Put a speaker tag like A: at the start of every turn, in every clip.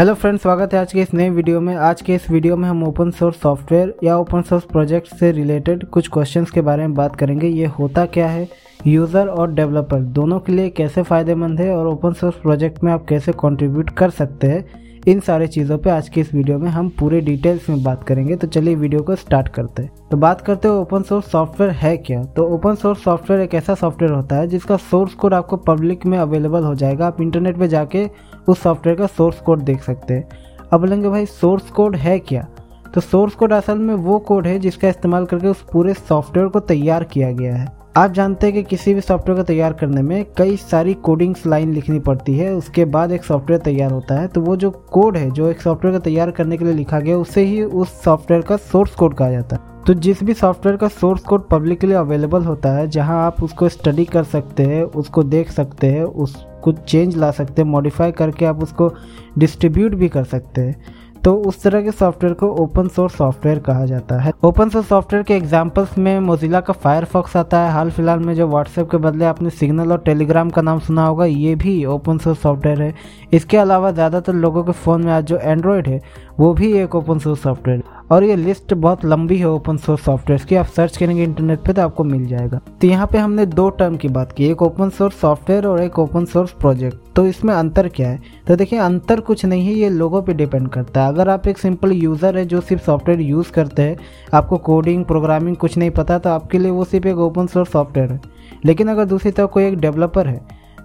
A: Hello friends स्वागत है आज के इस नए वीडियो में। आज के इस वीडियो में हम ओपन सोर्स सॉफ्टवेयर या ओपन सोर्स प्रोजेक्ट से रिलेटेड कुछ क्वेश्चंस के बारे में बात करेंगे। ये होता क्या है? यूज़र और डेवलपर दोनों के लिए कैसे फ़ायदेमंद है और ओपन सोर्स प्रोजेक्ट में आप कैसे कंट्रीब्यूट कर सकते हैं? इन सारे चीज़ों पे आज की इस वीडियो में हम पूरे डिटेल्स में बात करेंगे। तो चलिए वीडियो को स्टार्ट करते हैं। तो बात करते हैं ओपन सोर्स सॉफ्टवेयर है क्या? तो ओपन सोर्स सॉफ्टवेयर एक ऐसा सॉफ्टवेयर होता है जिसका सोर्स कोड आपको पब्लिक में अवेलेबल हो जाएगा। आप इंटरनेट पर जाके उस सॉफ्टवेयर का सोर्स कोड देख सकते हैं। अब बोलेंगे भाई सोर्स कोड है क्या? तो सोर्स कोड असल में वो कोड है जिसका इस्तेमाल करके उस पूरे सॉफ्टवेयर को तैयार किया गया है। आप जानते हैं कि किसी भी सॉफ्टवेयर को तैयार करने में कई सारी कोडिंग्स लाइन लिखनी पड़ती है, उसके बाद एक सॉफ्टवेयर तैयार होता है। तो वो जो कोड है, जो एक सॉफ्टवेयर को तैयार करने के लिए लिखा गया, उसे ही उस सॉफ्टवेयर का सोर्स कोड कहा जाता है। तो जिस भी सॉफ्टवेयर का सोर्स कोड पब्लिकली अवेलेबल होता है, जहाँ आप उसको स्टडी कर सकते हैं, उसको देख सकते हैं, उसको चेंज ला सकते हैं मॉडिफाई करके आप उसको डिस्ट्रीब्यूट भी कर सकते हैं। तो उस तरह के सॉफ्टवेयर को ओपन सोर्स सॉफ्टवेयर कहा जाता है। ओपन सोर्स सॉफ्टवेयर के एग्जाम्पल्स में मोजिला का फायरफॉक्स आता है। हाल फ़िलहाल में जो व्हाट्सएप के बदले आपने सिग्नल और टेलीग्राम का नाम सुना होगा, ये भी ओपन सोर्स सॉफ्टवेयर है। इसके अलावा ज़्यादातर लोगों के फ़ोन में आज जो एंड्रॉयड है वो भी एक ओपन सोर्स सॉफ्टवेयर और ये लिस्ट बहुत लंबी है ओपन सोर्स सॉफ्टवेयर की, आप सर्च करेंगे इंटरनेट पे तो आपको मिल जाएगा। तो यहाँ पे हमने दो टर्म की बात की, एक ओपन सोर्स सॉफ्टवेयर और एक ओपन सोर्स प्रोजेक्ट तो इसमें अंतर क्या है? तो देखिए, अंतर कुछ नहीं है, ये लोगों पे डिपेंड करता है। अगर आप एक सिंपल यूज़र है जो सिर्फ़ सॉफ्टवेयर यूज़ करते हैं, आपको कोडिंग प्रोग्रामिंग कुछ नहीं पता तो आपके लिए वो सिर्फ़ एक ओपन सोर्स सॉफ्टवेयर है। लेकिन अगर दूसरी तरफ़ कोई एक डेवलपर है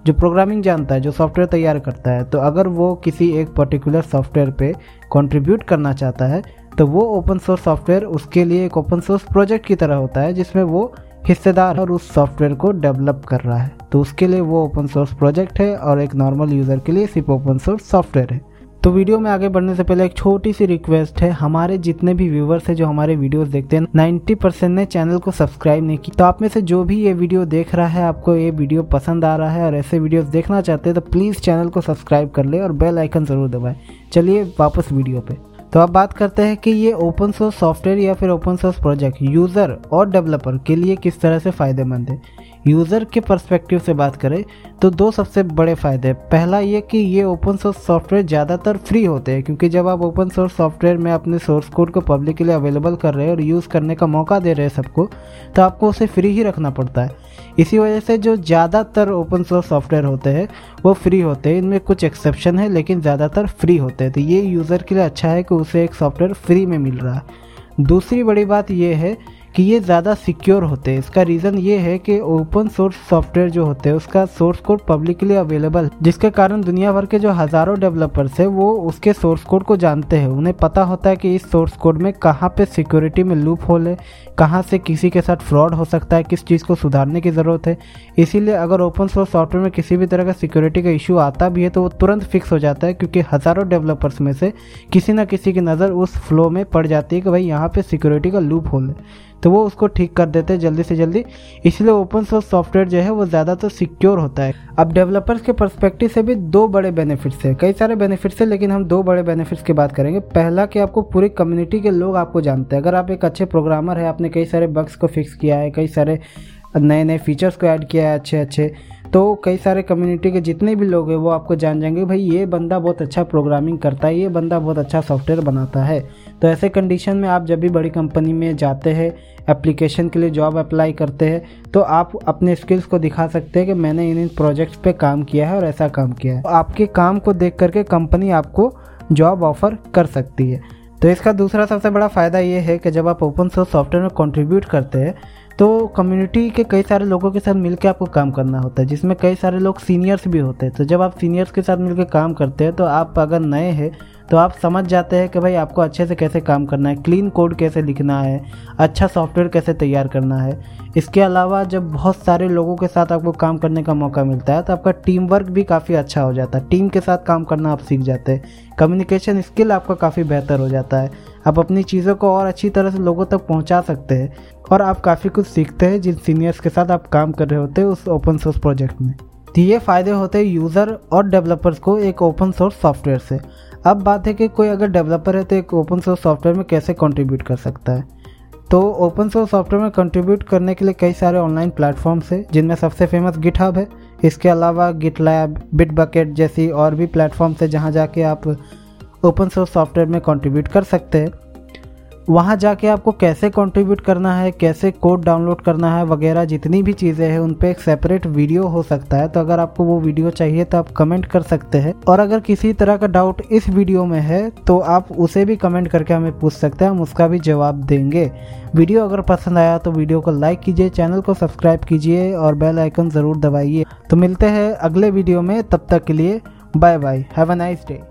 A: जो प्रोग्रामिंग जानता है, जो सॉफ्टवेयर तैयार करता है तो अगर वो किसी एक पर्टिकुलर सॉफ्टवेयर पे कंट्रीब्यूट करना चाहता है तो वो ओपन सोर्स सॉफ्टवेयर उसके लिए एक ओपन सोर्स प्रोजेक्ट की तरह होता है, जिसमें वो हिस्सेदार और उस सॉफ्टवेयर को डेवलप कर रहा है। तो उसके लिए वो ओपन सोर्स प्रोजेक्ट है और एक नॉर्मल यूज़र के लिए सिर्फ़ ओपन सोर्स सॉफ्टवेयर है। तो वीडियो में आगे बढ़ने से पहले एक छोटी सी रिक्वेस्ट है। हमारे जितने भी व्यूवर्स है जो हमारे वीडियोस देखते हैं 90 परसेंट ने चैनल को सब्सक्राइब नहीं की। तो आप में से जो भी ये वीडियो देख रहा है, आपको ये वीडियो पसंद आ रहा है और ऐसे वीडियोस देखना चाहते हैं तो प्लीज़ चैनल को सब्सक्राइब कर ले और बेल आइकन ज़रूर दबाए। चलिए वापस वीडियो पे। तो अब बात करते हैं कि ये ओपन सोर्स सॉफ्टवेयर या फिर ओपन सोर्स प्रोजेक्ट यूज़र और डेवलपर के लिए किस तरह से फ़ायदेमंद है। यूज़र के पर्सपेक्टिव से बात करें तो दो सबसे बड़े फ़ायदे पहला ये कि ये ओपन सोर्स सॉफ्टवेयर ज़्यादातर फ्री होते हैं, क्योंकि जब आप ओपन सोर्स सॉफ्टवेयर में अपने सोर्स कोड को पब्लिक के लिए अवेलेबल कर रहे हैं और यूज़ करने का मौका दे रहे हैं सबको तो आपको उसे फ्री ही रखना पड़ता है। इसी वजह से जो ज़्यादातर ओपन सोर्स सॉफ्टवेयर होते हैं, वो फ्री होते हैं। इनमें कुछ एक्सेप्शन है, लेकिन ज़्यादातर फ्री होते हैं। तो ये यूज़र के लिए अच्छा है कि उसे एक सॉफ्टवेयर फ्री में मिल रहा है। दूसरी बड़ी बात यह है कि ये ज़्यादा सिक्योर होते हैं। इसका रीज़न ये है कि ओपन सोर्स सॉफ्टवेयर जो होते हैं, उसका सोर्स कोड पब्लिकली अवेलेबल जिसके कारण दुनिया भर के जो हज़ारों डेवलपर्स है, वो उसके सोर्स कोड को जानते हैं। उन्हें पता होता है कि इस सोर्स कोड में कहाँ पे सिक्योरिटी में लूप होल है, कहाँ से किसी के साथ फ्रॉड हो सकता है, किस चीज़ को सुधारने की ज़रूरत है। इसीलिए अगर ओपन सोर्स सॉफ्टवेयर में किसी भी तरह का सिक्योरिटी का इशू आता भी है तो वो तुरंत फिक्स हो जाता है, क्योंकि हज़ारों डेवलपर्स में से किसी न किसी की नज़र उस फ्लो में पड़ जाती है कि भाई यहाँ पर सिक्योरिटी का लूप होल है। तो वो उसको ठीक कर देते हैं जल्दी से जल्दी। इसलिए ओपन सोर्स सॉफ्टवेयर जो है, वो ज़्यादातर सिक्योर होता है। अब डेवलपर्स के परस्पेक्टिव से भी दो बड़े बेनिफिट्स हैं। कई सारे बेनिफिट्स हैं, लेकिन हम दो बड़े बेनिफिट्स की बात करेंगे। पहला कि आपको पूरी कम्युनिटी के लोग आपको जानते हैं। अगर आप एक अच्छे प्रोग्रामर है, आपने कई सारे बग्स को फिक्स किया है, कई सारे नए नए फीचर्स को ऐड किया है अच्छे अच्छे तो कई सारे कम्युनिटी के जितने भी लोग हैं, वो आपको जान जाएँगे, भाई, ये बंदा बहुत अच्छा प्रोग्रामिंग करता है, ये बंदा बहुत अच्छा सॉफ्टवेयर बनाता है। तो ऐसे कंडीशन में आप जब भी बड़ी कंपनी में जाते हैं एप्लीकेशन के लिए जॉब अप्लाई करते हैं तो आप अपने स्किल्स को दिखा सकते हैं कि मैंने इन इन प्रोजेक्ट्स पे काम किया है और ऐसा काम किया है। तो आपके काम को देख करके कंपनी आपको जॉब ऑफ़र कर सकती है। तो इसका दूसरा सबसे बड़ा फ़ायदा ये है कि जब आप ओपन सोर्स सॉफ्टवेयर में कंट्रीब्यूट करते हैं तो कम्युनिटी के कई सारे लोगों के साथ मिलकर आपको काम करना होता है, जिसमें कई सारे लोग सीनियर्स भी होते हैं। तो जब आप सीनियर्स के साथ मिलकर काम करते हैं तो आप अगर नए हैं तो आप समझ जाते हैं कि भाई आपको अच्छे से कैसे काम करना है क्लीन कोड कैसे लिखना है अच्छा सॉफ्टवेयर कैसे तैयार करना है। इसके अलावा जब बहुत सारे लोगों के साथ आपको काम करने का मौका मिलता है तो आपका टीम वर्क भी काफ़ी अच्छा हो जाता है। टीम के साथ काम करना आप सीख जाते हैं। कम्युनिकेशन स्किल आपका काफ़ी बेहतर हो जाता है। आप अपनी चीज़ों को और अच्छी तरह से लोगों तक पहुँचा सकते हैं और आप काफ़ी कुछ सीखते हैं। जिन सीनियर्स के साथ आप काम कर रहे होते हैं उस ओपन सोर्स प्रोजेक्ट में। तो ये फ़ायदे होते हैं यूज़र और डेवलपर्स को एक ओपन सोर्स सॉफ्टवेयर से। अब बात है कि कोई अगर डेवलपर है तो एक ओपन सोर्स सॉफ्टवेयर में कैसे कंट्रीब्यूट कर सकता है? तो ओपन सोर्स सॉफ्टवेयर में कंट्रीब्यूट करने के लिए कई सारे ऑनलाइन प्लेटफॉर्म्स है, जिनमें सबसे फ़ेमस गिट है। इसके अलावा गिट लैब बिट बकेट जैसी और भी प्लेटफॉर्म्स है जहाँ जाके आप ओपन सोर्स सॉफ्टवेयर में कंट्रीब्यूट कर सकते हैं। वहाँ जाके आपको कैसे कंट्रीब्यूट करना है, कैसे कोड डाउनलोड करना है वगैरह जितनी भी चीज़ें हैं, उन पर एक सेपरेट वीडियो हो सकता है। तो अगर आपको वो वीडियो चाहिए तो आप कमेंट कर सकते हैं। और अगर किसी तरह का डाउट इस वीडियो में है तो आप उसे भी कमेंट करके हमें पूछ सकते हैं, हम उसका भी जवाब देंगे। वीडियो अगर पसंद आया तो वीडियो को लाइक कीजिए चैनल को सब्सक्राइब कीजिए और बेल आइकन ज़रूर दबाइए। तो मिलते हैं अगले वीडियो में, तब तक के लिए bye bye have a nice day